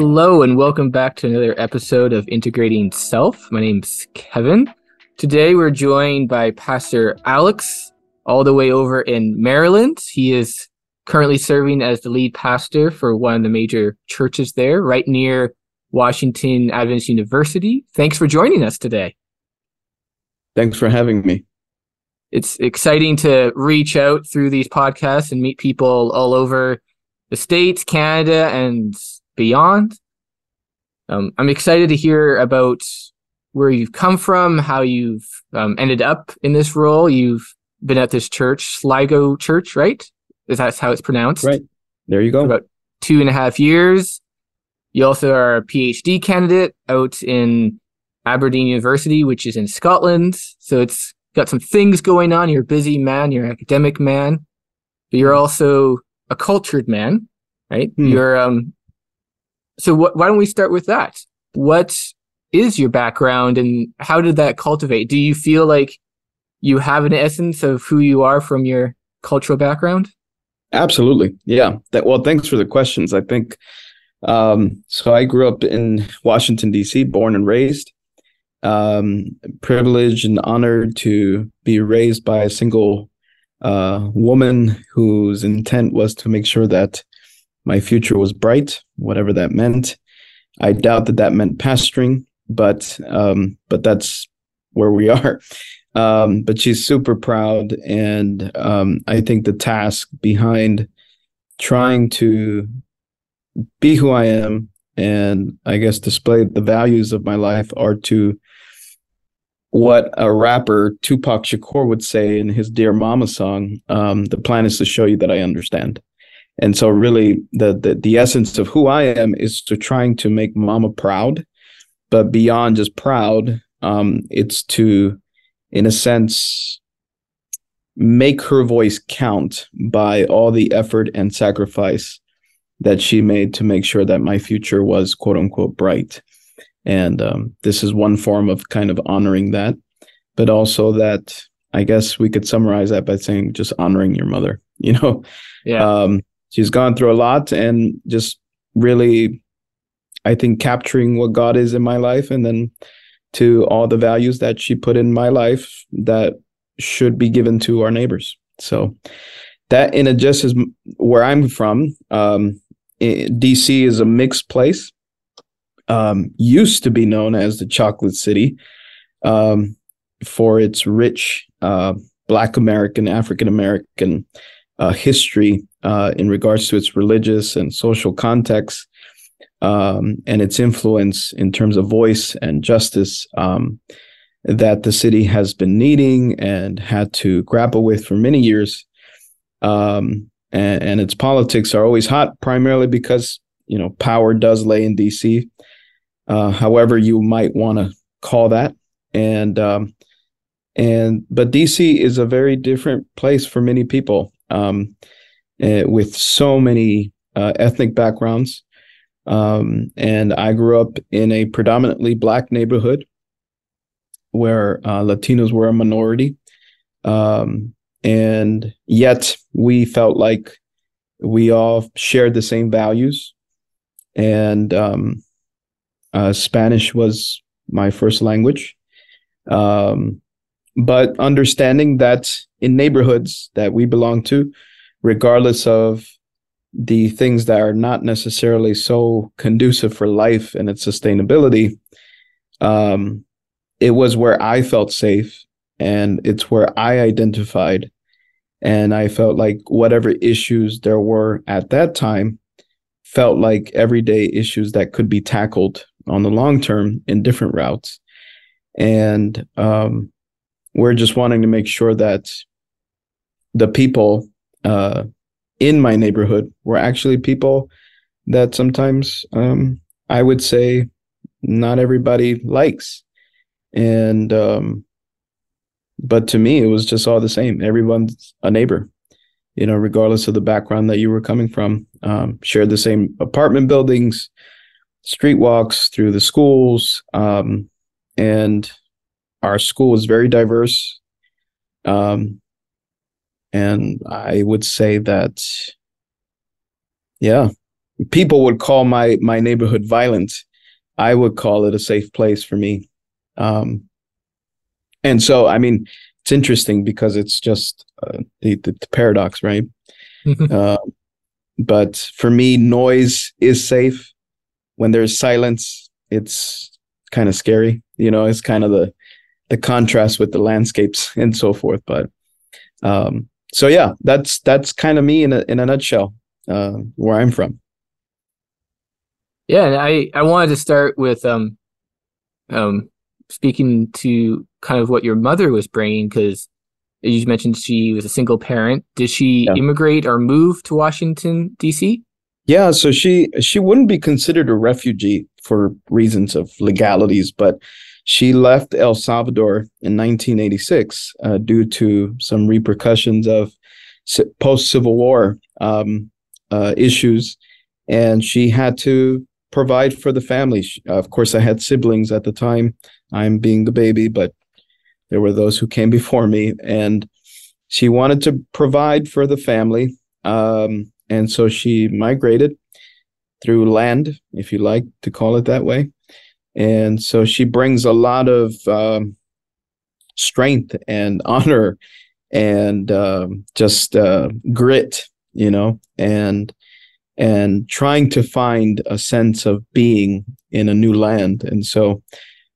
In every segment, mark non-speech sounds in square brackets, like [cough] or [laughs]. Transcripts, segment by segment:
Hello, and welcome back to another episode of Integrating Self. My name's Kevin. Today we're joined by Pastor Alex, all the way over in Maryland. He is currently serving as the lead pastor for one of the major churches there, right near Washington Adventist University. Thanks for joining us today. Thanks for having me. It's exciting to reach out through these podcasts and meet people all over the States, Canada, and beyond. Um, I'm excited to hear about where you've come from, how you've um, ended up in this role. You've been at this church, Sligo Church, right? Is that how it's pronounced? Right. There you go. about two and a half years. You also are a PhD candidate out in Aberdeen University, which is in Scotland. So it's got some things going on. You're a busy man, you're an academic man, but you're also a cultured man, right? Hmm. You're um so what why don't we start with that? What is your background and how did that cultivate? Do you feel like you have an essence of who you are from your cultural background? Absolutely. Yeah. That well, thanks for the questions. I think um so I grew up in Washington D.C., born and raised. Um privileged and honored to be raised by a single uh woman whose intent was to make sure that my future was bright, whatever that meant. I doubt that that meant pastoring, but um but that's where we [laughs] are. Um, but she's super proud, and um, I think the task behind trying to be who I am and I guess display the values of my life are to what a rapper Tupac Shakur would say in his Dear Mama song. Um, the plan is to show you that I understand. And so, really, the, the the essence of who I am is to trying to make Mama proud, but beyond just proud, um, it's to in a sense, make her voice count by all the effort and sacrifice that she made to make sure that my future was quote unquote bright. And um, this is one form of kind of honoring that, but also that I guess we could summarize that by saying just honoring your mother. [laughs] You know, Yeah. um, she's gone through a lot and just really, I think, capturing what God is in my life and then to all the values that she put in my life that should be given to our neighbors. So that in a just as where I'm from, um, DC is a mixed place. Um, used to be known as the Chocolate City um, for its rich uh, Black American, African American uh, history uh, in regards to its religious and social context um, and its influence in terms of voice and justice um, that the city has been needing and had to grapple with for many years. Um, and, and its politics are always hot, primarily because you know power does lay in D.C. Uh, however, you might want to call that, and um, and but D.C. is a very different place for many people, um, eh, with so many uh, ethnic backgrounds. Um, and I grew up in a predominantly black neighborhood where uh, Latinos were a minority. Um, and yet we felt like we all shared the same values. And um, uh, Spanish was my first language. Um, but understanding that in neighborhoods that we belong to, regardless of the things that are not necessarily so conducive for life and its sustainability, um, it was where I felt safe and it's where I identified. And I felt like whatever issues there were at that time felt like everyday issues that could be tackled on the long term in different routes. And um, we're just wanting to make sure that the people uh, in my neighborhood were actually people that sometimes um, I would say not everybody likes. And um, but to me, it was just all the same. Everyone's a neighbor, you know, regardless of the background that you were coming from. Um, shared the same apartment buildings, street walks through the schools, um, and our school is very diverse. Um, and I would say that, yeah, people would call my my neighborhood violent. I would call it a safe place for me. Um and so i mean it's interesting because it's just uh, the, the, the paradox right? Uh, but for me noise is safe. When there's silence it's kind of scary you know it's kind of the the contrast with the landscapes [laughs] and so forth. But um so yeah that's that's kind of me in a in a nutshell uh where i'm from. Yeah and i i wanted to start with um um speaking to kind of what your mother was bringing because you mentioned she was a single parent. Did she yeah. immigrate or move to washington d.c yeah so she she wouldn't be considered a refugee for reasons of legalities but she left El Salvador in 1986 uh, due to some repercussions of post Civil War um, uh, issues, and she had to provide for the family. of course, I had siblings at the time. I'm being the baby, but there were those who came [laughs] before me, and she wanted to provide for the family. Um, and so she migrated through land, if you like to call it that way, and so she brings a lot of um, strength and [laughs] honor and um, just uh, grit you know and and trying to find a sense of being in a new land. And so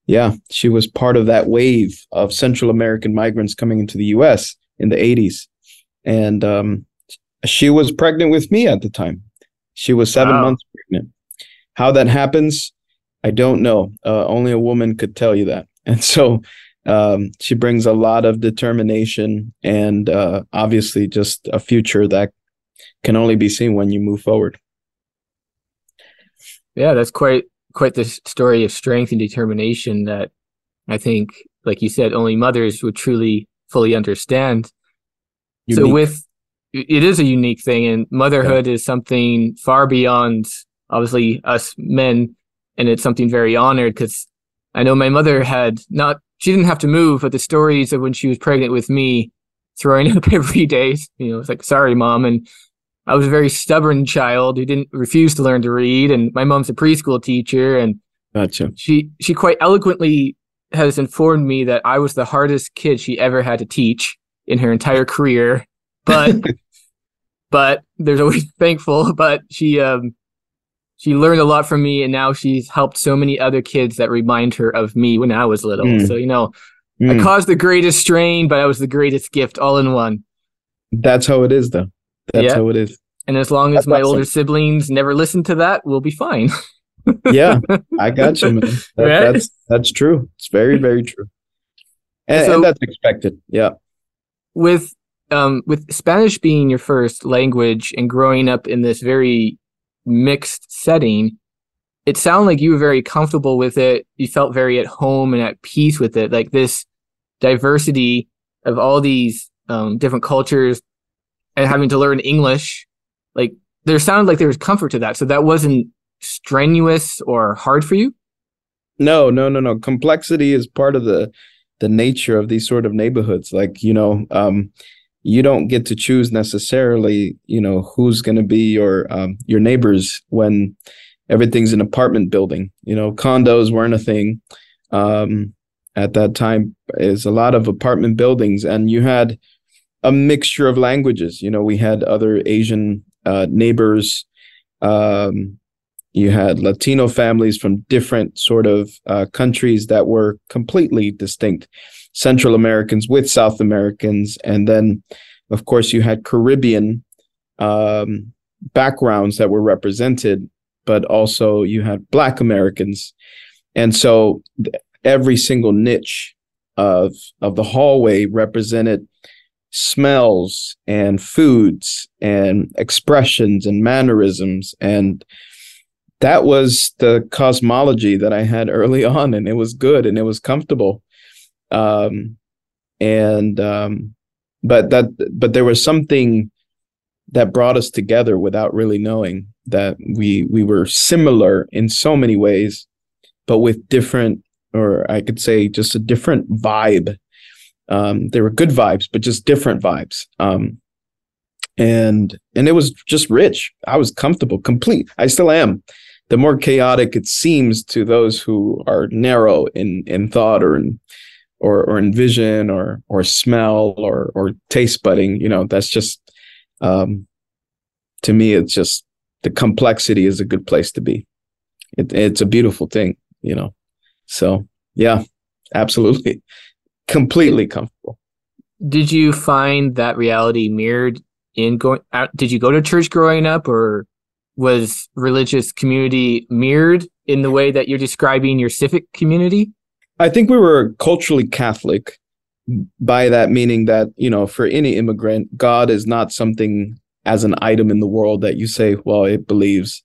yeah she was part of that wave of central american migrants coming into the us in the 80s and um, she was pregnant with me at the time. She was seven wow. months pregnant. How that happens I don't know. Uh, only a woman could tell you that. [laughs] And so um, she brings a lot of determination and uh, obviously just a future that can only be seen when you move forward. Yeah, that's quite quite the story of strength and determination that I think, like you said, only mothers would truly fully understand. Unique. So with it is a unique thing, and motherhood yeah. is something far beyond obviously us men and it's something very honored because I know my mother had not she didn't have to move, but the stories of when she was pregnant with me, throwing [laughs] up every day, you know, it's like sorry, mom, and I was a very stubborn child who didn't refuse to learn to read, and my mom's a preschool teacher, and gotcha. she she quite eloquently has informed me that I was the hardest kid she ever had to teach in her entire career, but [laughs] but there's always [laughs] thankful, but she um she learned a lot from me and now she's helped so many other kids that remind her of me when I was little. Mm. So, you know, mm. I caused the greatest strain, but I was the greatest gift all in one. That's how it is though. That's yeah. how it is. And as long as that's my awesome. older siblings never listen to that, we'll be fine. [laughs] yeah, I [laughs] got you, man. That, right? That's that's true. It's very, very true. And, so, and that's expected. Yeah. With um with Spanish being your first language and growing up in this very mixed setting, it sounded like you were very comfortable with it. You felt very at home and at peace with it. Like this diversity of all these um, different cultures and having to learn English, like there sounded like there was comfort to that. So that wasn't strenuous or hard for you. No, no, no, no. Complexity is part of the the nature of these sort of neighborhoods. Like you know, um, you don't get to choose necessarily, you know, who's going to be your um, your neighbors when everything's an apartment building. You know, condos weren't a thing um, at that time. Is a lot of apartment buildings, and you had a mixture of languages. You know, we had other Asian uh, neighbors. Um, you had Latino families from different sort of uh, countries that were completely distinct. Central Americans with South Americans, and then, of course, you had Caribbean um, backgrounds that were represented, but also you had Black Americans, and so every single niche of of the hallway represented smells and foods and expressions and mannerisms. And that was the cosmology that I had early [laughs] on and it was good and it was comfortable um, and um, but that but there was something that brought us together without really knowing that we we were similar in so many ways, but with different, or I could say just a different vibe. Um, they were good vibes, but just different vibes. Um, and and it was just rich i was comfortable complete i still am the more chaotic it seems to those who are narrow in in thought or in or or in vision or or smell or or taste budding you know that's just um to me it's just the complexity is a good place to be. It, it's a beautiful thing you know. So yeah absolutely. [laughs] Completely comfortable. Did you find that reality mirrored in going out did you go to church growing up or was religious community mirrored in the way that you're describing your civic community i think we were culturally catholic by that meaning that you know for any immigrant god is not something as an item in the world that you say well it believes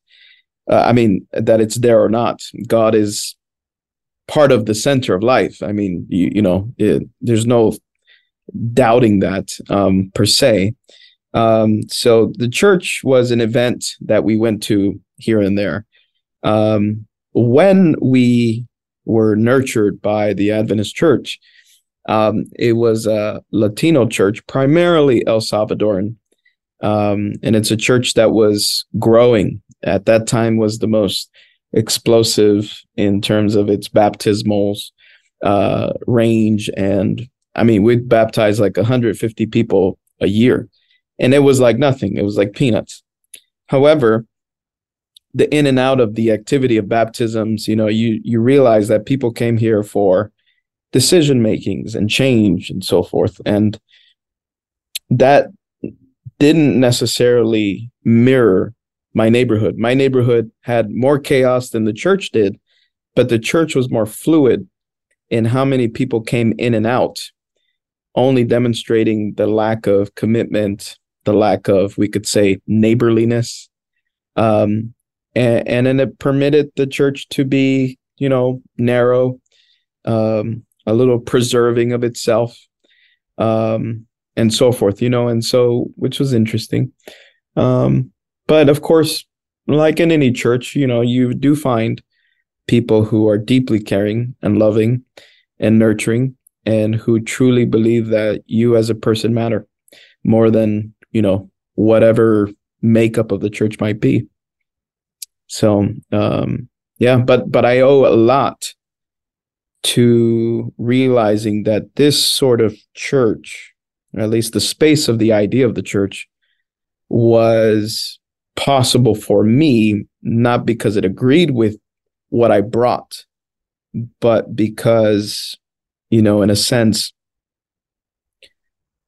uh, i mean that it's there or not. God is part of the center of life. I mean you, you know it, there's no doubting that um, per se. Um, so the church was an event that we went to here and there. Um, when we were nurtured by the Adventist church, um, it was a Latino church, primarily El Salvadoran. Um, and it's a church that was growing at that time was the most explosive in terms of its baptismals uh, range. And I mean, we baptized like 150 people a year and it was like nothing. It was like peanuts. However, the in and out of the activity of baptisms, you know, you you realize that people came here for decision makings and change and so forth, and that didn't necessarily mirror my neighborhood. My neighborhood had more chaos than the church did, but the church was more fluid in how many people came in and out, only demonstrating the lack of commitment the lack of, we could say, neighborliness. Um, and, and then it permitted the church to be, you know, narrow, um, a little preserving of itself, um, and so forth, you know, and so, which was interesting. Um, but of course, like in any church, you know, you do find people who are deeply caring and loving and nurturing and who truly believe that you as a person matter more than you know whatever makeup of the church might be so um yeah but but i owe a lot to realizing that this sort of church or at least the space of the idea of the church was possible for me not because it agreed with what i brought but because you know in a sense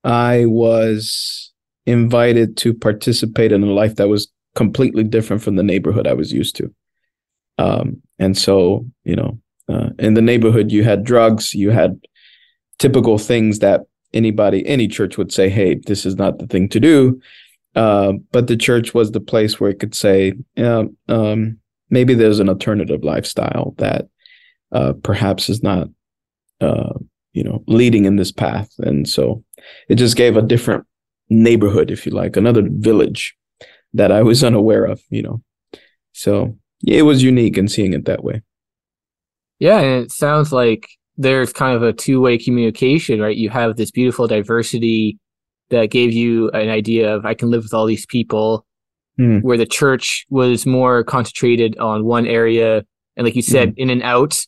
i was invited to participate in a life that was completely different from the neighborhood I was used to. Um, and so, you know, uh, in the neighborhood, you had drugs, you had typical things that anybody, any church would say, hey, this is not the thing to do. Uh, but the church was the place where it could say, yeah, um, maybe there's an alternative lifestyle that uh, perhaps is not, uh, you know, leading in this path. And so it just gave a different neighborhood, if you like, another village that I was [laughs] unaware of, you know. So it was unique in seeing it that way. Yeah, and it sounds like there's kind of a two-way communication, right? You have this beautiful diversity that gave you an idea of I can live with all these people, mm. where the church was more concentrated on one area, and like you said, mm. in and out.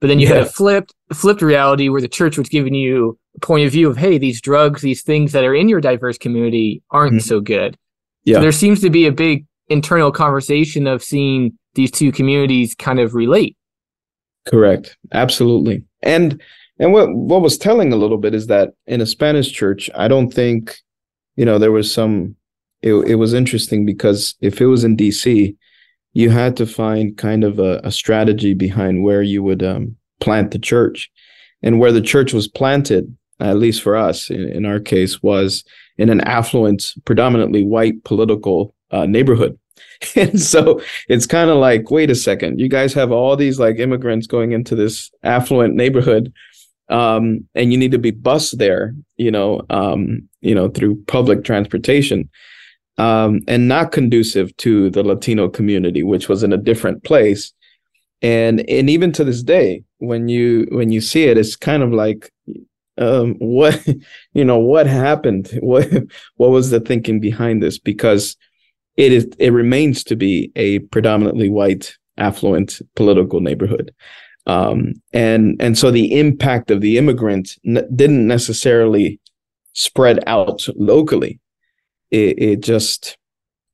But then you yeah. had a flipped flipped reality where the church was giving you a point of view of hey these drugs these things that are in your diverse community aren't mm-hmm. so good yeah. So there seems to be a big internal conversation of seeing these two communities kind of relate. Correct. Absolutely. And and what what was telling a little bit is that in a spanish church i don't think you know there was some it, it was interesting because if it was in dc you had to find kind of a, a strategy behind where you would um, plant the church. And where the church was planted at least for us in, in our case, was in an affluent, predominantly white political uh, neighborhood. [laughs] And so it's kind of like, wait a second, you guys have all these like immigrants going into this affluent neighborhood, um, and you need to be bused there, you know, um, you know, through public transportation, um, and not conducive to the Latino community, which was in a different place. And and even to this day, when you when you see it, it's kind of like um, what [laughs] you know what happened? [laughs] What what was the thinking behind this? Because it is it remains to be a predominantly white affluent political neighborhood. Um, and and so the impact of the immigrant didn't necessarily spread out locally. It, it just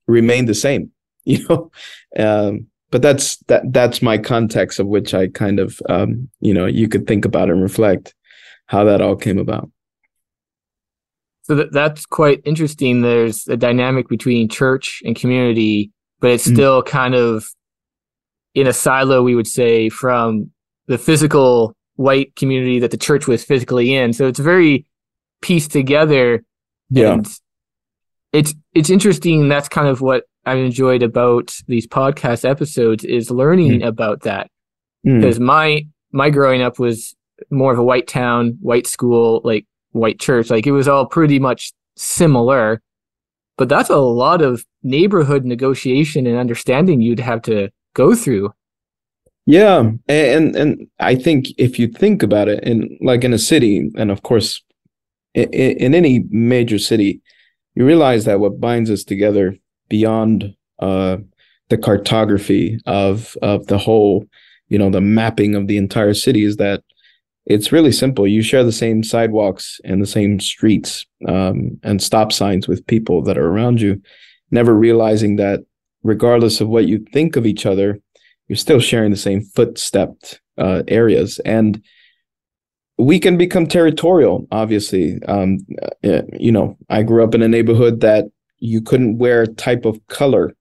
remained the same [laughs] you know? Um, but that's that that's my context of which i kind of um, you know you could think about and reflect how that all came about. So that, that's quite interesting. There's a dynamic between church and community, but it's mm. still kind of in a silo, we would say, from the physical white community that the church was physically in. So it's very pieced together. Yeah. it's it's interesting. That's kind of what I've enjoyed about these podcast episodes is learning mm. about that. Because mm. my my growing up was more of a white town, white school, like white church. Like it was all pretty much similar. But that's a lot of neighborhood negotiation and understanding you'd have to go through. Yeah, and and I think if you think about it, in like in a city, and of course, in, in any major city, you realize that what binds us together beyond uh, the cartography of of the whole, you know, the mapping of the entire city is that it's really simple. You share the same sidewalks and the same streets um, and stop signs with people that are around you, never realizing that regardless of what you think of each other, you're still sharing the same footstep uh, areas. And we can become territorial, obviously. Um, uh, you know, I grew up in a neighborhood that you couldn't wear a type of color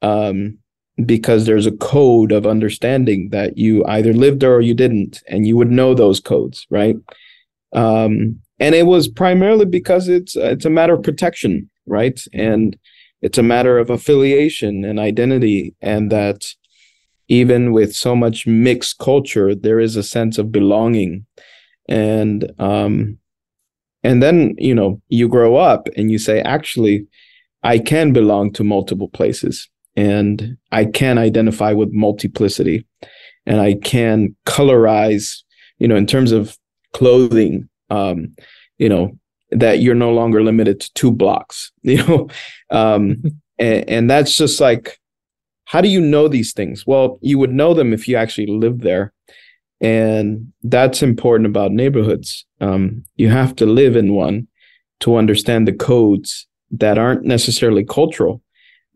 um, because there's a code of understanding that you either lived there or you didn't, and you would know those codes, right? Um, and it was primarily because it's it's a matter of protection, right? And it's a matter of affiliation and identity, and that even with so much mixed culture, there is a sense of belonging, and um, and then you know you grow up and you say, actually, I can belong to multiple places and I can identify with multiplicity and I can colorize, you know, in terms of clothing, um, you know, that you're no longer limited to two blocks, [laughs] you know, um, [laughs] and, and that's just like, how do you know these things? Well, you would know them if you actually lived there. And that's important about neighborhoods. Um, you have to live in one to understand the codes that aren't necessarily cultural,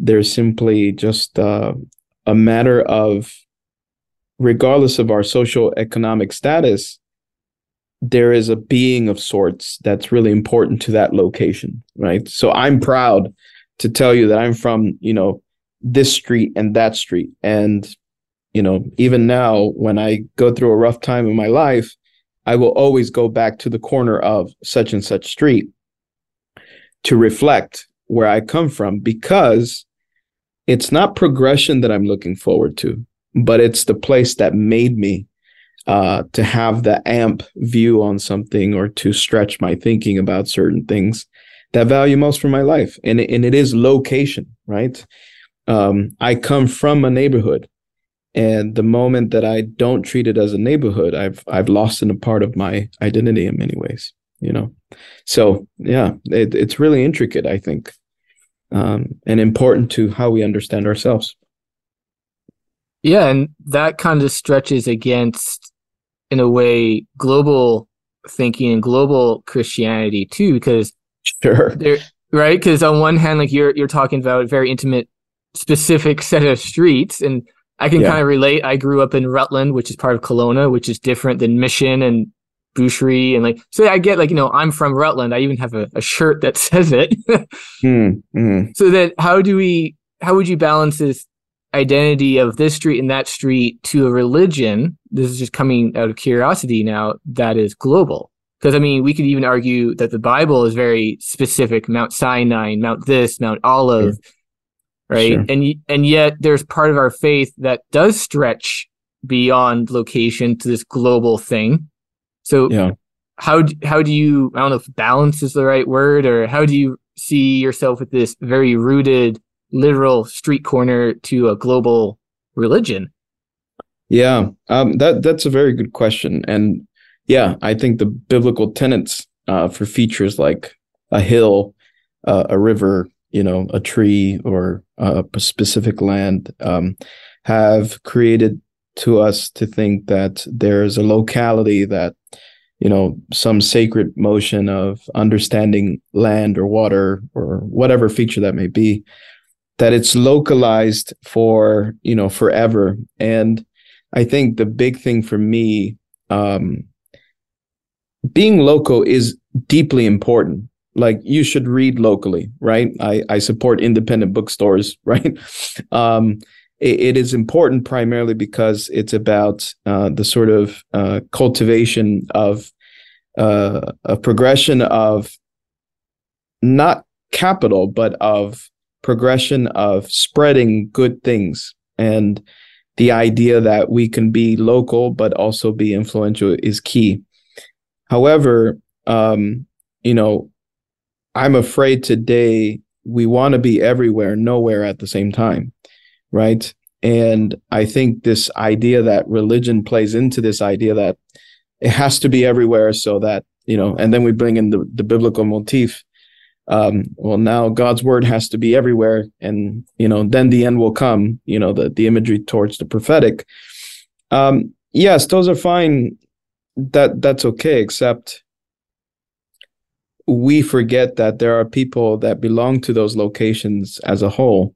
they're simply just uh, a matter of, regardless of our social economic status, there is a being of sorts that's really important to that location, right? So I'm proud to tell you that I'm from, you know, this street and that street. And, you know, even now, when I go through a rough time in my life, I will always go back to the corner of such and such street to reflect where I come from because it's not progression that I'm looking forward to, but it's the place that made me uh, to have the amp view on something or to stretch my thinking about certain things that value most for my life. And, and it is location, right? Um, I come from a neighborhood. And the moment that I don't treat it as a neighborhood, I've I've lost in a part of my identity in many ways, you know. So yeah, it, it's really intricate, I think um, and important to how we understand ourselves. Yeah, and that kind of stretches against, in a way, global thinking and global Christianity too, because sure, right? Because on one hand, like you're you're talking about a very intimate, specific [laughs] set of streets, and I can yeah. kind of relate. I grew up in Rutland, which is part of Kelowna, which is different than Mission and Boucherie and like so I get like you know I'm from Rutland. I even have a, a shirt that [laughs] says it. Mm, mm. so that how do we how would you balance this identity of this street and that street to a religion? This is just coming out of curiosity now that is global. Because I mean we could even argue that the Bible is very specific. Mount Sinai Mount this Mount Olive sure. right? Sure. and and yet there's part of our faith that does stretch beyond location to this global thing so yeah. how how do you I don't know if balance is the right word or how do you see yourself with this very rooted literal street corner to a global religion? Yeah, um, that that's a very good question, and yeah, I think the biblical tenets uh, for features like a hill, uh, a river, you know, a tree, or a specific land um, have created to us to think that there's a locality that you know some sacred motion of understanding land or water or whatever feature that may be that it's localized for you know forever. And i think the big thing for me um being local is deeply important. Like you should read locally right? I i support independent bookstores [laughs] right? Um it, it is important primarily because it's about uh, the sort of uh, cultivation of uh, a progression of not capital, but of progression of spreading good things. And the idea that we can be local but also be influential is key. However, um, you know, I'm afraid today we want to be everywhere, nowhere at the same time right? And I think this idea that religion plays into this idea that it has to be everywhere so that, you know, and then we bring in the, the biblical motif. Um, well, now God's word has to be everywhere. And, you know, then the end will come, you know, the, the imagery towards the prophetic. Um, yes, those are fine. That that's okay, except we forget that there are people that belong to those locations as a whole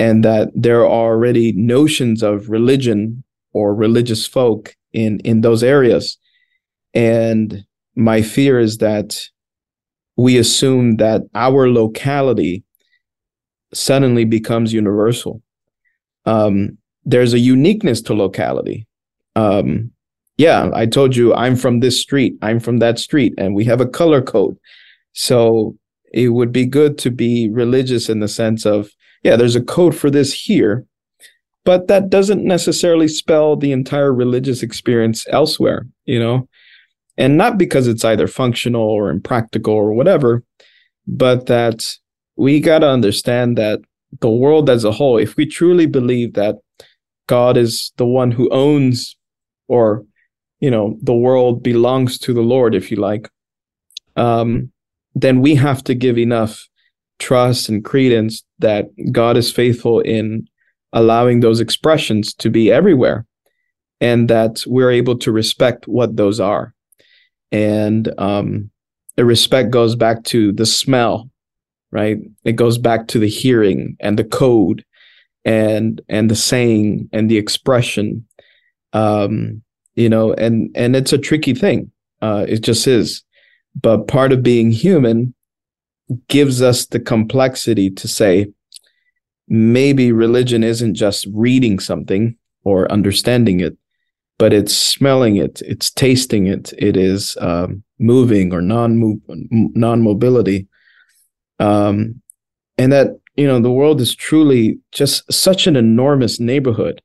and that there are already notions of religion or religious folk in in those areas. And my fear is that we assume that our locality suddenly becomes universal. Um, there's a uniqueness to locality. Um, yeah i told you i'm from this street i'm from that street and we have a color code. So it would be good to be religious in the sense of yeah, there's a code for this here, but that doesn't necessarily spell the entire religious experience elsewhere, you know? And not because it's either functional or impractical or whatever, but that we got to understand that the world as a whole, if we truly believe that God is the one who owns or you know the world belongs to the Lord, if you like, um, then we have to give enough trust and credence that God is faithful in allowing those expressions to be everywhere and that we're able to respect what those are. And um, the respect goes back to the smell, right? It goes back to the hearing and the code and and the saying and the expression. Um, you know, and and it's a tricky thing. Uh, it just is. But part of being human gives us the complexity to say maybe religion isn't just reading something or understanding it but it's smelling it it's tasting it it is um, moving or non non mobility um, and that you know the world is truly just such an enormous neighborhood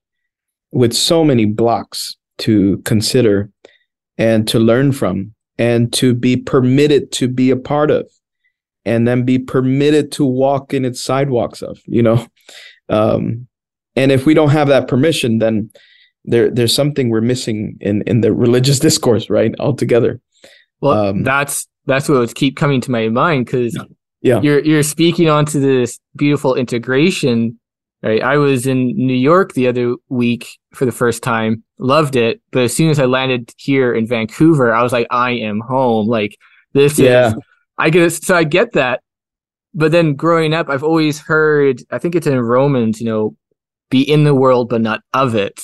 with so many blocks to consider and to learn from and to be permitted to be a part of and then be permitted to walk in its sidewalks of, you know. Um, and if we don't have that permission, then there there's something we're missing in in the religious [laughs] discourse, right? Altogether. Well, um, that's that's what would keep coming to my mind because yeah. you're you're speaking onto this beautiful integration. Right. I was in New York the other week for the first time, loved it. But as soon as I landed here in Vancouver, I was like, I am home. Like this yeah. is I get so I get that. But then growing up, I've always heard, I think it's in Romans, you know, be in the world but not of it.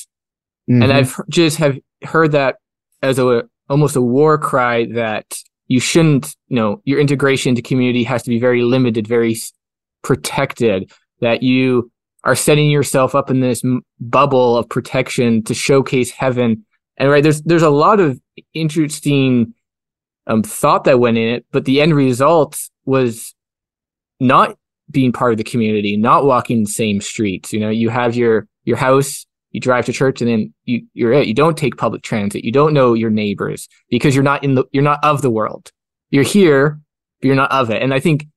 Mm-hmm. And I've just have heard that as a almost a war cry that you shouldn't, you know, your integration into community has to be very limited, very protected, that you are setting yourself up in this bubble of protection to showcase heaven. And right, there's there's a lot of interesting um, thought that went in it, but the end result was not being part of the community, not walking the same streets. You know, you have your your house, you drive to church, and then you you're it. You don't take public transit. You don't know your neighbors because you're not in the you're not of the world. You're here, but you're not of it. And I think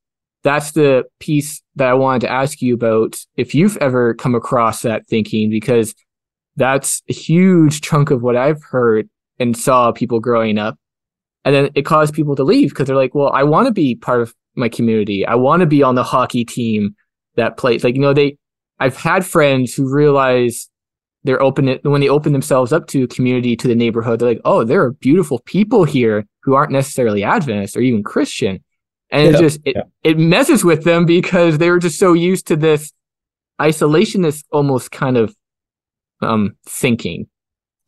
that's the piece that I wanted to ask you about if you've ever come across that thinking because that's a huge chunk of what I've heard and saw people growing up. And then it caused people to leave because they're like, well, I want to be part of my community. I want to be on the hockey team that plays. Like, you know, they, I've had friends who realize they're open when they open themselves up to community, to the neighborhood. They're like, oh, there are beautiful people here who aren't necessarily Adventist or even Christian. And yeah, it just, it, yeah. it messes with them because they were just so used to this isolationist almost kind of um, thinking.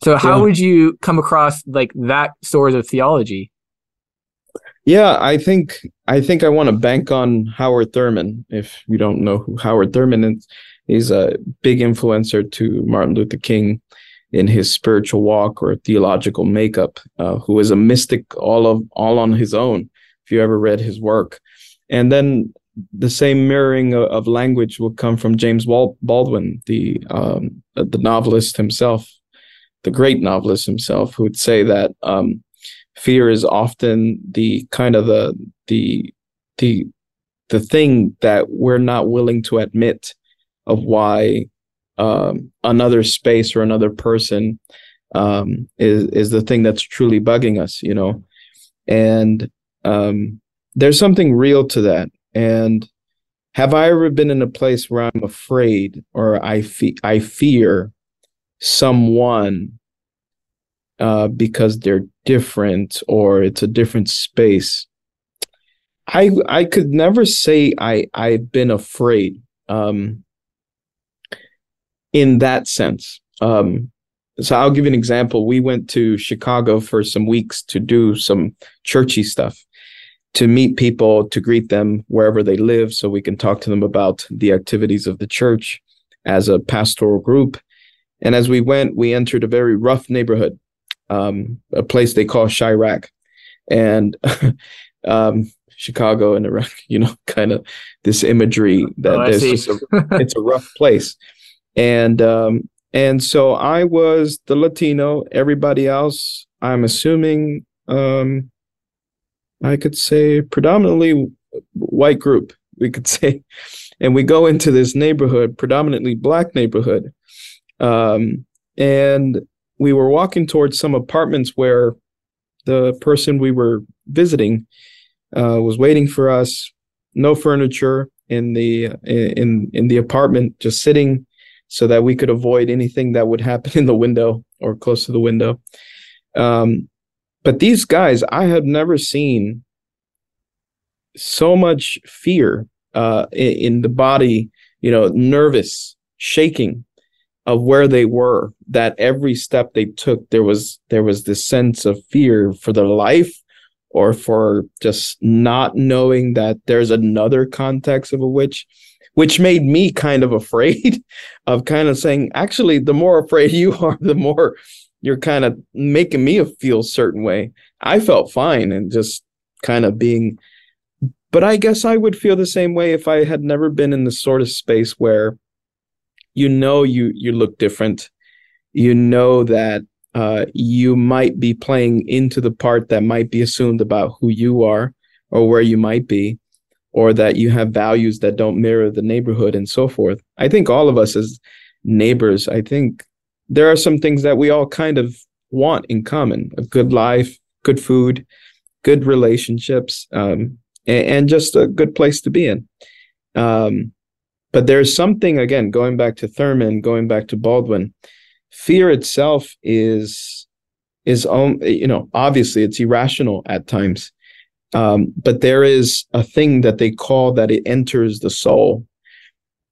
So how yeah. would you come across like that sort of theology? Yeah, I think I think I want to bank on Howard Thurman. If you don't know who Howard Thurman is, he's a big influencer to Martin Luther King in his spiritual walk or theological makeup. Uh, who is a mystic all of all on his own. If you ever read his work, and then the same mirroring of, of language will come from James Baldwin, the um, the novelist himself, the great novelist himself, who would say that um, fear is often the kind of the the the the thing that we're not willing to admit of why um, another space or another person um, is is the thing that's truly bugging us, you know, and um, there's something real to that. And have I ever been in a place where I'm afraid or I fe- I fear someone uh, because they're different or it's a different space? I I could never say I I've been afraid um, in that sense. Um, so I'll give you an example. We went to Chicago for some weeks to do some churchy stuff, to meet people, to greet them wherever they live, so we can talk to them about the activities of the church as a pastoral group. And as we went, we entered a very rough neighborhood, um, a place they call Chiraq, and [laughs] um, Chicago and Iraq. [laughs] You know, kind of this imagery that oh, there's a, [laughs] it's a rough place, and um, and so I was the Latino. Everybody else, I'm assuming, um, I could say predominantly white group, we could say. And we go into this neighborhood, predominantly black neighborhood. Um, and we were walking towards some apartments where the person we were visiting uh, was waiting for us. No furniture in the in in the apartment, just sitting so that we could avoid anything that would happen in the window or close to the window. Um, but these guys, I have never seen so much fear uh, in, in the body, you know, nervous, shaking of where they were. That every step they took, there was there was this sense of fear for their life, or for just not knowing that there's another context of a witch which made me kind of [laughs] afraid of kind of saying, actually, the more afraid [laughs] you are, the more you're kind of making me feel a certain way. I felt fine and just kind of being, but I guess I would feel the same way if I had never been in the sort of space where you know you you look different, you know that uh, you might be playing into the part that might be assumed about who you are or where you might be, or that you have values that don't mirror the neighborhood and so forth. I think all of us as neighbors, I think there are some things that we all kind of want in common a good life, good food, good relationships, um, and, and, just a good place to be in. Um, but there's something, again, going back to Thurman, going back to Baldwin, fear itself is is you know obviously it's irrational at times um, but there is a thing that they call that it enters the soul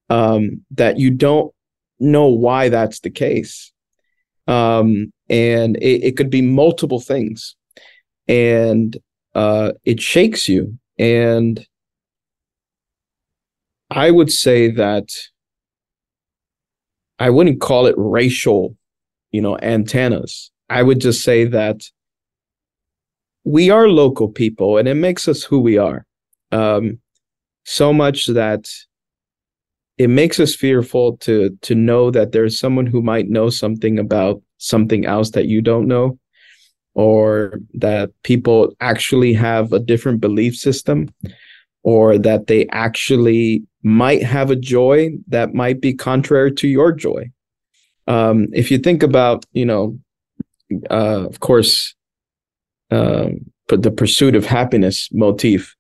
um, that you don't know why that's the case. Um, and it, it, could be multiple things. And uh, it shakes you. And I would say that I wouldn't call it racial, you know, antennas. I would just say that we are local people and it makes us who we are. Um, so much that it makes us fearful to to know that there's someone who might know something about something else that you don't know or that people actually have a different belief system or that they actually might have a joy that might be contrary to your joy um, if you think about you know uh, of course, but the pursuit of happiness motif.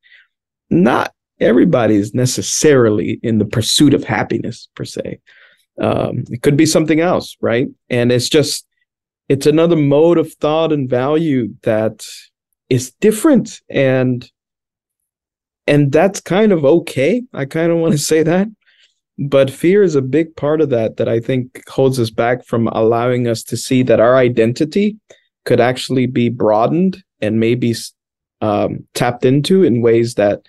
Not everybody is necessarily in the pursuit of happiness per se. Um, it could be something else, right? And it's just it's another mode of thought and value that is different and and that's kind of okay. I kind of want to [laughs] say that. But fear is a big part of that that I think holds us back from allowing us to see that our identity could actually be broadened and maybe um, tapped into in ways that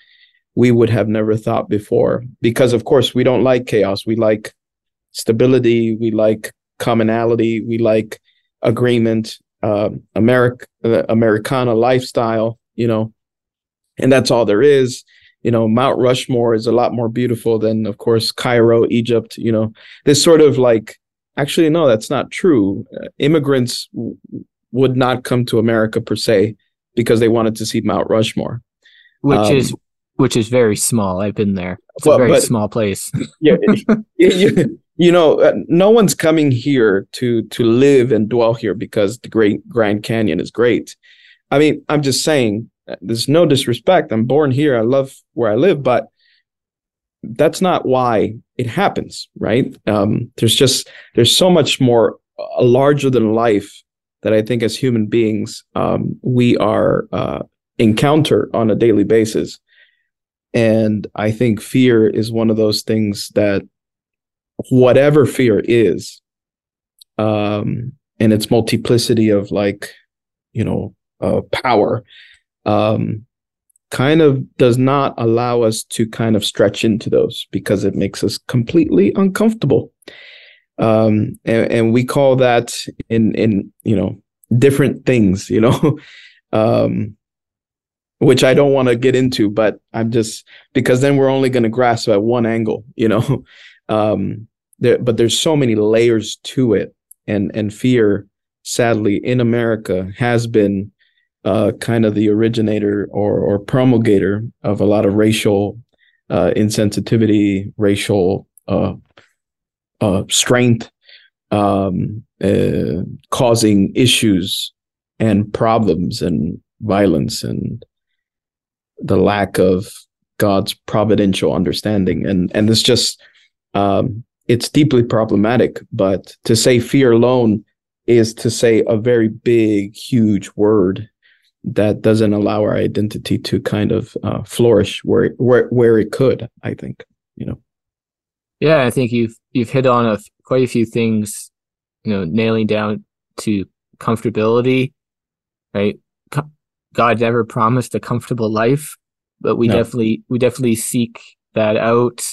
we would have never thought before. Because, of course, we don't like chaos. We like stability. We like commonality. We like agreement, uh, America, uh, Americana lifestyle, you know, and that's all there is. You know mount rushmore is a lot more beautiful than of course cairo egypt you know. This sort of like actually no that's not true. Uh, immigrants w- would not come to america per se because they wanted to see mount rushmore. Which um, is which is very small. I've been there. It's well, a very but, small place. [laughs] yeah you, you know uh, no one's coming here to to live and dwell here because the great grand canyon is great. I mean i'm just saying there's no disrespect. I'm born here. I love where I live, but that's not why it happens, right? Um, there's just there's so much more uh, larger than life that I think as human beings um, we are uh, encounter on a daily basis, and I think fear is one of those things that whatever fear is, um, and its multiplicity of like you know uh, power um, kind of does not allow us to kind of stretch into those because it makes us completely uncomfortable. Um, and, and we call that in in you know different things, you know, [laughs] um, which I don't want to get into, but I'm just because then we're only going to grasp at one angle, you know. [laughs] um, there, but there's so many layers to it, and and fear, sadly, in America has been uh, kind of the originator or, or promulgator of a lot of racial uh, insensitivity, racial uh, uh strength, um, uh, causing issues and problems and violence and the lack of God's providential understanding. And and it's just um, it's deeply problematic. But to say fear alone is to say a very big, huge word that doesn't allow our identity to kind of uh, flourish where where where it could. I think you know. Yeah, I think you've you've hit on a, quite a few things. You know, nailing down to comfortability, right? God never promised a comfortable life, but we no. definitely we definitely seek that out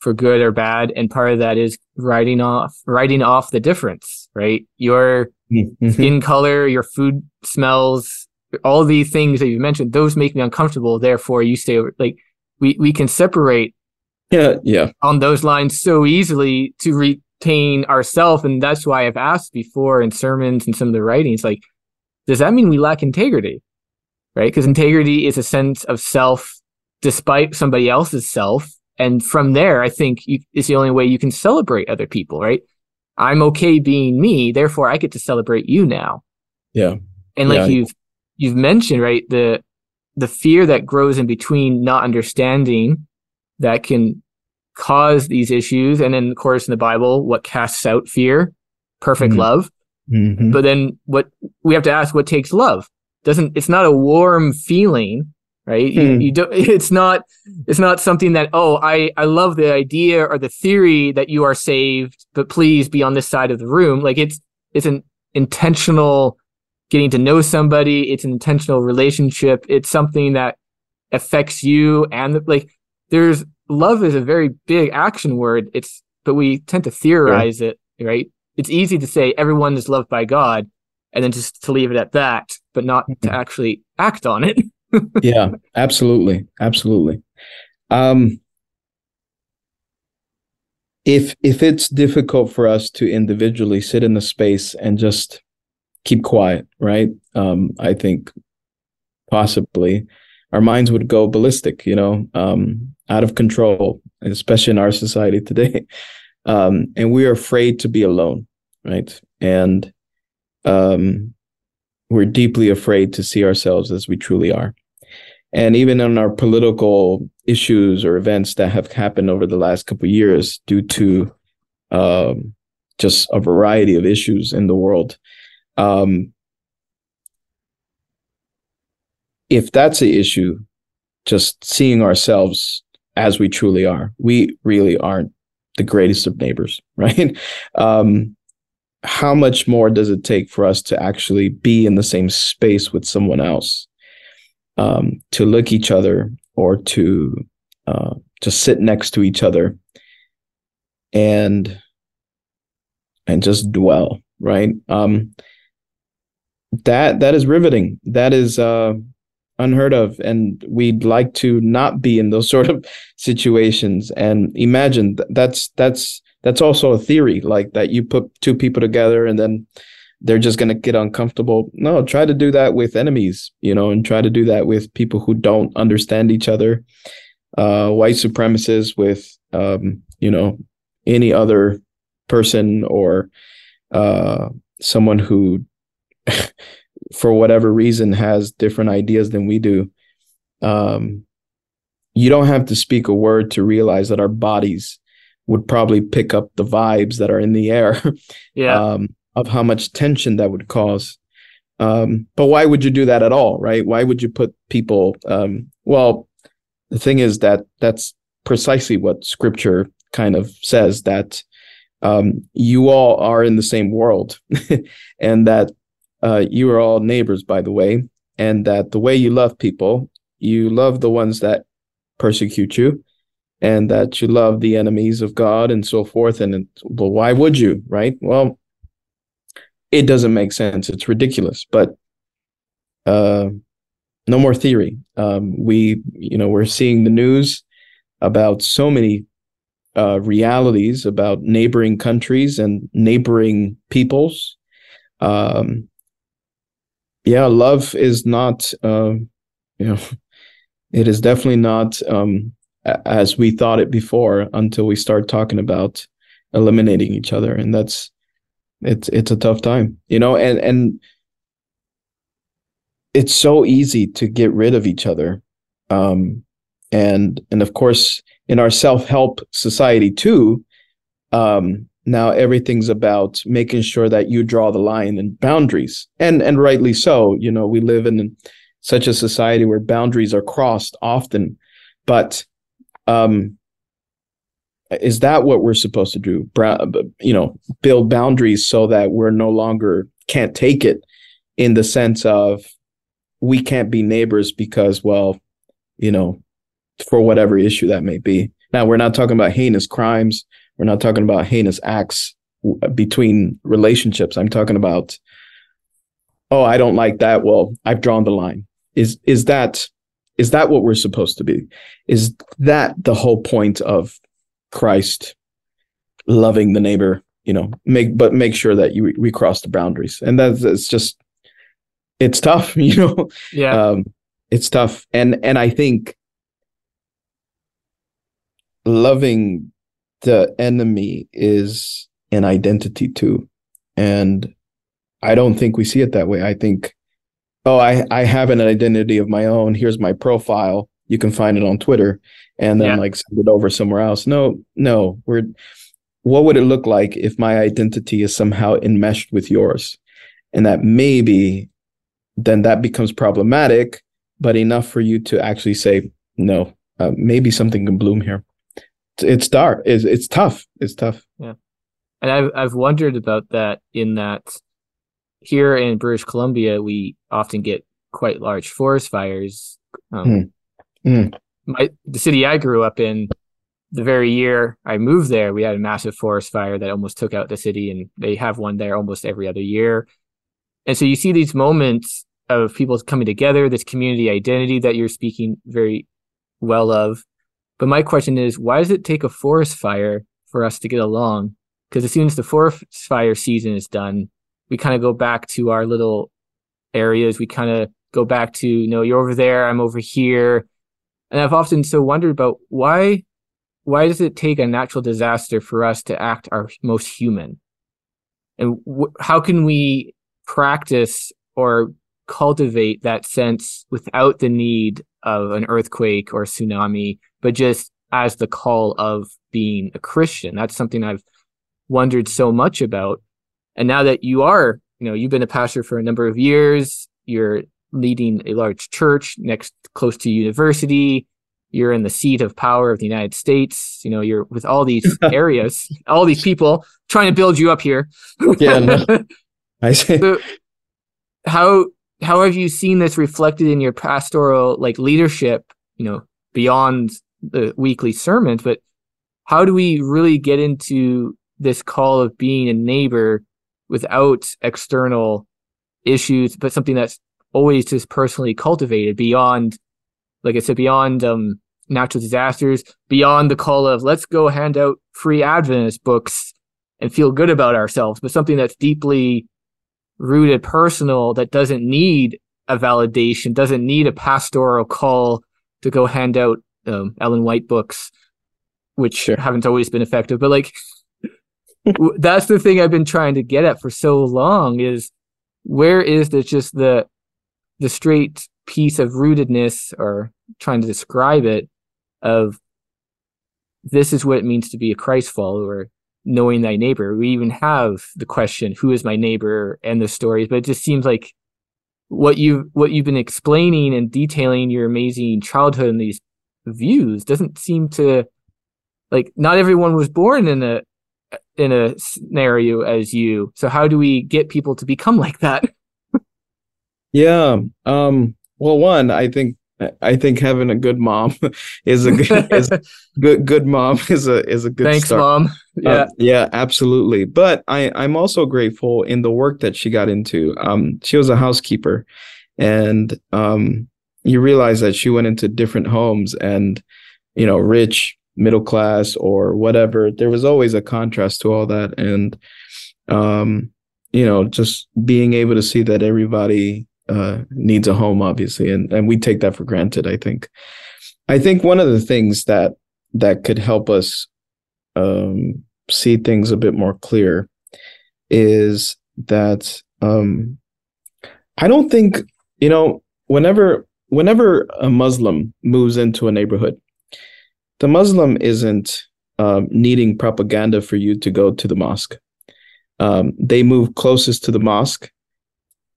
for good or bad, and part of that is writing off writing off the difference, right? Your mm-hmm. skin color, your food smells, all these things that you mentioned, those make me uncomfortable. Therefore, you stay over. Like we we can separate. Yeah, yeah. On those lines so easily to retain ourselves, and that's why I've asked before in sermons and some of the writings, like, does that mean we lack integrity? Right? Because integrity is a sense of self despite somebody else's self, and from there, I think you, it's the only way you can celebrate other people. Right? I'm okay being me, therefore I get to celebrate you now. Yeah. And like yeah. you've you've mentioned right the the fear that grows in between not understanding that can cause these issues and then of course in the bible what casts out fear perfect mm-hmm. love mm-hmm. but then what we have to ask what takes love doesn't it's not a warm feeling right mm. you, hmm. you don't [laughs] it's not it's not something that oh i i love the idea or the theory that you are saved but please be on this side of the room like it's it's an intentional getting to know somebody. It's an intentional relationship. It's something that affects you and like there's love is a very big action word. It's but we tend to theorize it, right? It's easy to say everyone is loved by God and then just to leave it at that, but not to mm-hmm. actually act on it. [laughs] yeah, absolutely. Absolutely. Um if if it's difficult for us to individually sit in the space and just keep quiet, right? Um, I think possibly our minds would go ballistic, you know, um, out of control, especially in our society today. [laughs] Um, and we are afraid to be alone, right? And um, we're deeply afraid to see ourselves as we truly are. And even on our political issues or events that have happened over the last couple years due to um, just a variety of issues in the world. Um, if that's the issue, just seeing ourselves as we truly are, we really aren't the greatest of neighbors, [laughs] right? Um, how much more does it take for us to actually be in the same space with someone else, um, to look each other or to uh, to sit next to each other and and just dwell, right? Um, that that is riveting. That is uh, unheard of, and we'd like to not be in those [laughs] sort of situations. And imagine that's that's that's also a theory, like that you put two people together and then they're just going to get uncomfortable. No, try to do that with enemies, you know, and try to do that with people who don't understand each other, uh, white supremacists with, um, you know, any other person or uh, someone who, for whatever reason, has different ideas than we do. Um, you don't have to speak a word to realize that our bodies would probably pick up the vibes that are in the air [laughs] yeah. um, of how much tension that would cause. Um, but why would you do that at all, right? Why would you put people? Um, well, the thing is that that's precisely what Scripture kind of says that um, you all are in the same world, [laughs] and that uh, you are all neighbors, by the way, and that the way you love people, you love the ones that persecute you, and that you love the enemies of God and so forth. And it, well, why would you, right? Well, it doesn't make sense. It's ridiculous. But uh, no more theory. Um, we, you know, we're seeing the news about so many uh, realities about neighboring countries and neighboring peoples. Um, yeah, love is not, uh, you know, [laughs] it is definitely not um, as we thought it before until we start talking about eliminating each other, and that's it's it's a tough time, you know, and and it's so easy to get rid of each other, um, and and of course in our self-help society too um, now everything's about making sure that you draw the line and boundaries and and rightly so you know we live in such a society where boundaries are crossed often but um is that what we're supposed to do you know build boundaries so that we're no longer can't take it in the sense of we can't be neighbors because well you know for whatever issue that may be. Now, we're not talking about heinous crimes. We're not talking about heinous acts between relationships. I'm talking about, oh, I don't like that. Well, I've drawn the line. Is is that is that what we're supposed to be? Is that the whole point of Christ loving the neighbor? You know, make but make sure that you we cross the boundaries, and that's it's just it's tough. [laughs] You know, yeah, um, it's tough, and and I think loving the enemy is an identity too. And I don't think we see it that way. I think, oh, I, I have an identity of my own. Here's my profile. You can find it on Twitter and then yeah. like send it over somewhere else. No, no, we're what would it look like if my identity is somehow enmeshed with yours? And that maybe then that becomes problematic, but enough for you to actually say, no, uh, maybe something can bloom here it's dark. It's it's tough. It's tough. Yeah, and I've I've wondered about that. In that, here in British Columbia, we often get quite large forest fires. Um, mm. Mm. My the city I grew up in, the very year I moved there, we had a massive forest fire that almost took out the city, and they have one there almost every other year. And so you see these moments of people coming together, this community identity that you're speaking very well of, but my question is, why does it take a forest fire for us to get along? Because as soon as the forest fire season is done, we kind of go back to our little areas. We kind of go back to, you know, you're over there, I'm over here. And I've often so wondered about why why does it take a natural disaster for us to act our most human? And how can we practice or cultivate that sense without the need of an earthquake or tsunami, but just as the call of being a Christian. That's something I've wondered so much about. And now that you are, you know, you've been a pastor for a number of years, you're leading a large church next close to university, you're in the seat of power of the United States, you know, you're with all these [laughs] areas, all these people trying to build you up here. yeah, no. [laughs] I see. So how how have you seen this reflected in your pastoral like leadership, you know, beyond the weekly sermons, but how do we really get into this call of being a neighbor without external issues, but something that's always just personally cultivated beyond, like I said, beyond um, natural disasters, beyond the call of let's go hand out free Adventist books and feel good about ourselves, but something that's deeply rooted personal that doesn't need a validation, doesn't need a pastoral call to go hand out um, Ellen White books, which sure. haven't always been effective. But like, [laughs] that's the thing I've been trying to get at for so long is where is the just the the straight piece of rootedness or trying to describe it of this is what it means to be a Christ follower knowing thy neighbor. We even have the question, who is my neighbor and the stories, but it just seems like what you what you've been explaining and detailing your amazing childhood and these views doesn't seem to like not everyone was born in a in a scenario as you. So how do we get people to become like that? [laughs] yeah. Um well one, I think I think having a good mom [laughs] is a good is [laughs] good good mom is a is a good Thanks, start. mom. Yeah, uh, yeah, absolutely. But I I'm also grateful in the work that she got into. Um, she was a housekeeper, and um, you realize that she went into different homes and, you know, rich, middle class, or whatever. There was always a contrast to all that, and um, you know, just being able to see that everybody uh, needs a home, obviously, and and we take that for granted. I think. I think one of the things that that could help us um, see things a bit more clear is that um, I don't think you know whenever whenever a Muslim moves into a neighborhood, the Muslim isn't um, needing propaganda for you to go to the mosque. Um, they move closest to the mosque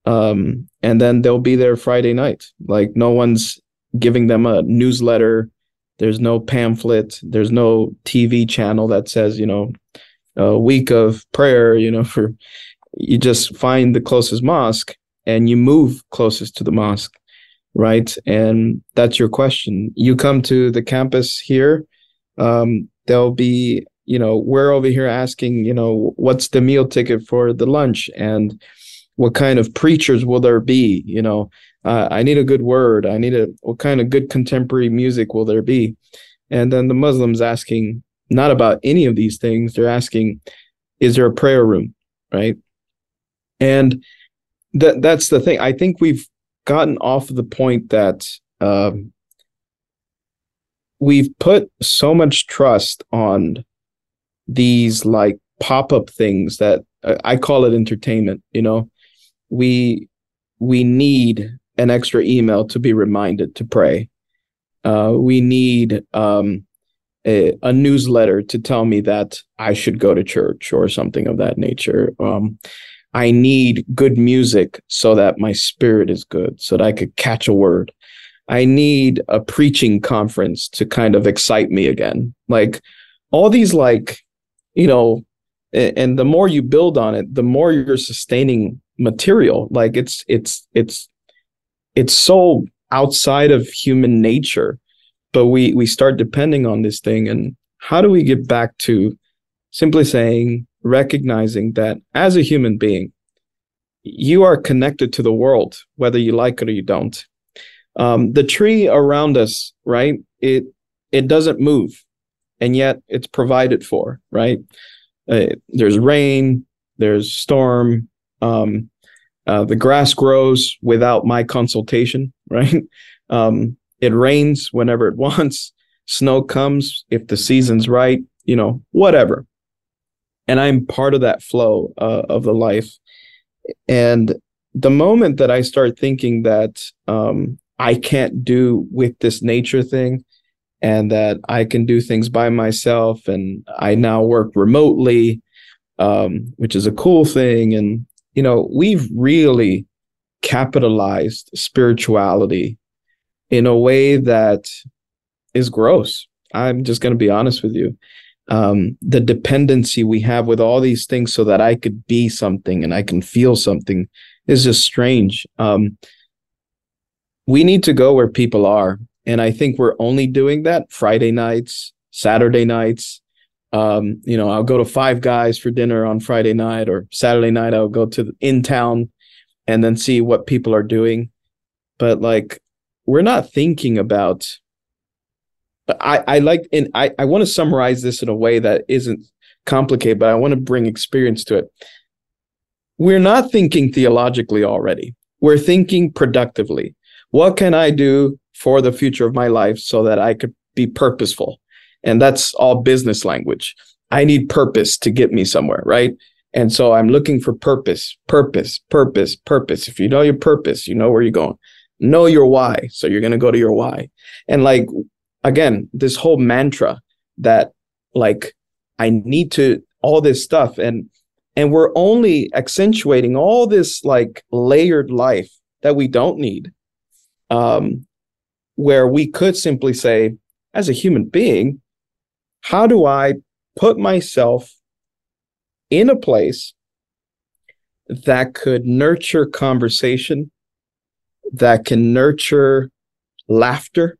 um, and then they'll be there Friday night. Like no one's giving them a newsletter. There's no pamphlet. There's no TV channel that says, you know, a week of prayer. [laughs] You know, for you just find the closest mosque and you move closest to the mosque, right? And that's your question. You come to the campus here. Um, there'll be, you know, we're over here asking, you know, what's the meal ticket for the lunch and what kind of preachers will there be? You know uh, i need a good word. I need a what kind of good contemporary music will there be? And then the muslims asking not about any of these things. They're asking is there a prayer room? Right? And that that's the thing. I think we've gotten off of the point that um, we've put so much trust on these like pop-up things that uh, I call it entertainment, you know, we we need an extra email to be reminded to pray. Uh, we need um, a, a, newsletter to tell me that I should go to church or something of that nature. Um, I need good music so that my spirit is good, so that I could catch a word. I need a preaching conference to kind of excite me again. Like all these, like, you know, and the more you build on it, the more you're sustaining material. Like it's it's it's it's so outside of human nature but we we start depending on this thing. And how do we get back to simply saying recognizing that as a human being you are connected to the world whether you like it or you don't. Um, the tree around us right it it doesn't move and yet it's provided for right? Uh, there's rain there's storm um, uh, the grass grows without my consultation, [laughs] right? Um, it rains whenever it [laughs] wants. Snow comes if the season's right, you know, whatever. And I'm part of that flow uh, of the life. And the moment that I start thinking that um, I can't do with this nature thing and that I can do things by myself and I now work remotely, um, which is a cool thing. And, you know, we've really capitalized spirituality in a way that is gross. I'm just going to be honest with you. Um, the dependency we have with all these things so that I could be something and I can feel something is just strange. Um, we need to go where people are. And I think we're only doing that Friday nights, Saturday nights. Um, you know, I'll go to Five Guys for dinner on Friday night or Saturday night. I'll go to in town and then see what people are doing. But like, we're not thinking about. I I like and I I want to summarize this in a way that isn't complicated, but I want to bring experience to it. We're not thinking theologically already. We're thinking productively. What can I do for the future of my life so that I could be purposeful? And that's all business language. I need purpose to get me somewhere, right? And so I'm looking for purpose, purpose, purpose, purpose. If you know your purpose, you know where you're going. Know your why. So you're going to go to your why. And like, again, this whole mantra that like, I need to, all this stuff. And, and we're only accentuating all this like layered life that we don't need. Um, where we could simply say, as a human being, how do I put myself in a place that could nurture conversation, that can nurture laughter,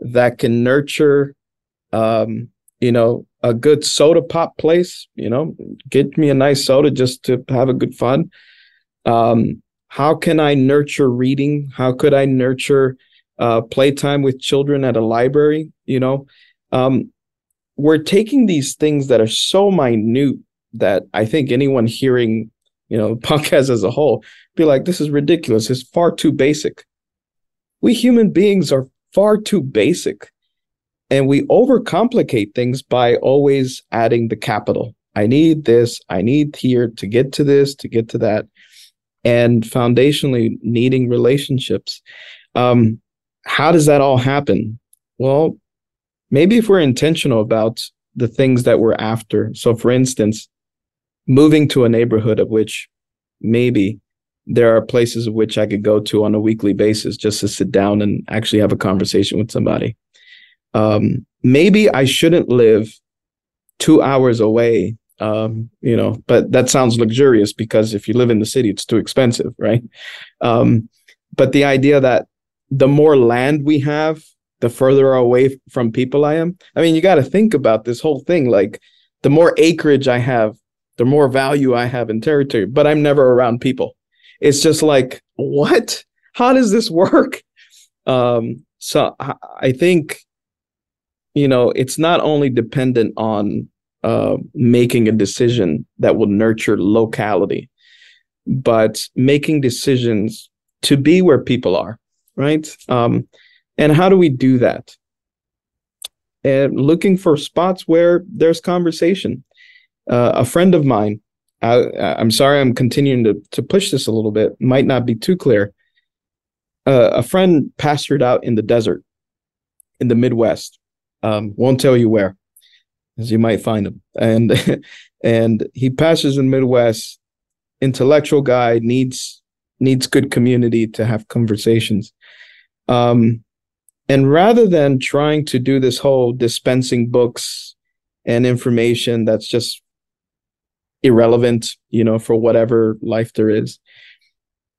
that can nurture, um, you know, a good soda pop place, you know, get me a nice soda just to have a good fun. Um, how can I nurture reading? How could I nurture uh, playtime with children at a library? You know, um, we're taking these things that are so minute that I think anyone hearing, you know, [laughs] podcast as a whole be like, this is ridiculous. It's far too basic. We human beings are far too basic. And we overcomplicate things by always adding the capital. I need this, I need here to get to this, to get to that. And foundationally needing relationships. Um, how does that all happen? Well, maybe if we're intentional about the things that we're after. So, for instance, moving to a neighborhood of which maybe there are places of which I could go to on a weekly basis just to sit down and actually have a conversation with somebody. Um, maybe I shouldn't live two hours away, um, you know, but that sounds luxurious because if you live in the city, it's too expensive, right? Um, but the idea that the more land we have, the further away from people I am. I mean, you got to think about this whole thing. Like, the more acreage I have, the more value I have in territory, but I'm never around people. It's just like, what? How does this work? [laughs] Um, so I think, you know, it's not only dependent on uh, making a decision that will nurture locality, but making decisions to be where people are, right? Um, and how do we do that? And looking for spots where there's conversation uh, a friend of mine, I, I'm sorry, I'm continuing to, to push this a little bit, might not be too clear. Uh, a friend pastored out in the desert in the Midwest. Um, won't tell you where, as you might find him. And [laughs] and he pastors in the Midwest. Intellectual guy needs needs good community to have conversations. Um, and rather than trying to do this whole dispensing books and information that's just irrelevant, you know, for whatever life there is.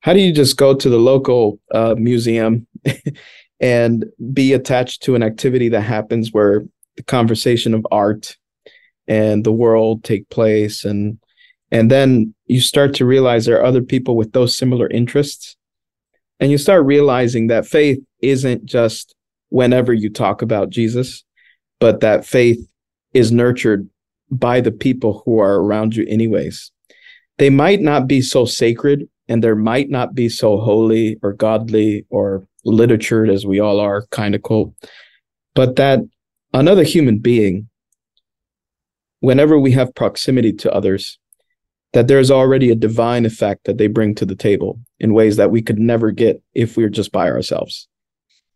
How do you just go to the local uh, museum [laughs] and be attached to an activity that happens where the conversation of art and the world take place and and then you start to realize there are other people with those similar interests and you start realizing that faith isn't just whenever you talk about Jesus but that faith is nurtured by the people who are around you, anyways. They might not be so sacred and there might not be so holy or godly or literatured as we all are, kind of quote, but that another human being, whenever we have proximity to others, that there's already a divine effect that they bring to the table in ways that we could never get if we were just by ourselves.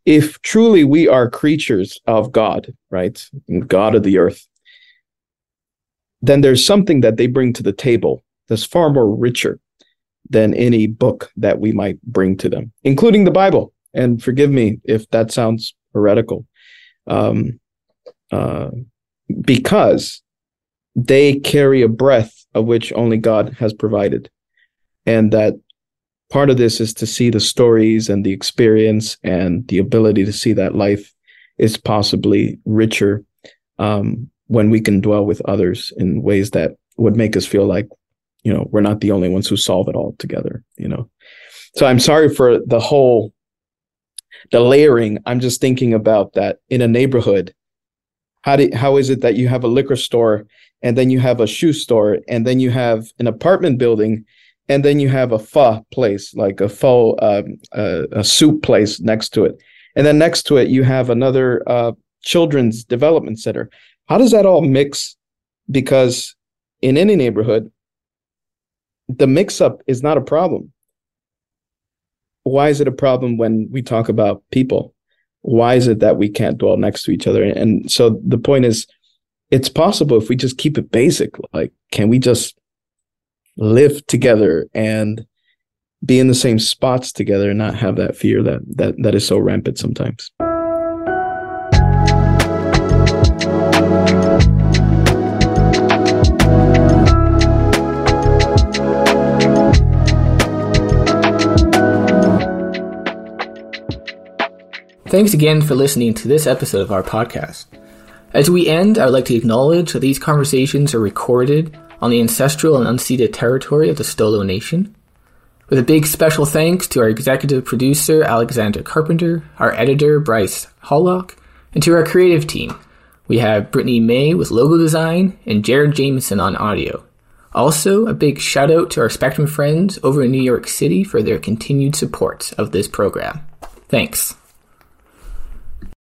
If truly we are creatures of God, right? God of the earth, then there's something that they bring to the table that's far more richer than any book that we might bring to them, including the Bible. And forgive me if that sounds heretical, um, uh, because they carry a breath of which only God has provided. And that part of this is to see the stories and the experience and the ability to see that life is possibly richer um, when we can dwell with others in ways that would make us feel like you know we're not the only ones who solve it all together you know so i'm sorry for the whole the layering i'm just thinking about that in a neighborhood how do how is it that you have a liquor store and then you have a shoe store and then you have an apartment building and then you have a pho place like a pho um, uh, a soup place next to it? And then next to it you have another uh, children's development center. How does that all mix? Because in any neighborhood the mix up is not a problem. Why is it a problem when we talk about people why is it that we can't dwell next to each other and so the point is it's possible if we just keep it basic. Like, can we just live together and be in the same spots together and not have that fear that that that is so rampant sometimes? Thanks again for listening to this episode of our podcast. As we end, I would like to acknowledge that these conversations are recorded on the ancestral and unceded territory of the Stolo Nation. With a big special thanks to our executive producer, Alexander Carpenter, our editor, Bryce Hollock, and to our creative team. We have Brittany May with logo design and Jared Jameson on audio. Also, a big shout out to our Spectrum friends over in New York City for their continued support of this program. Thanks.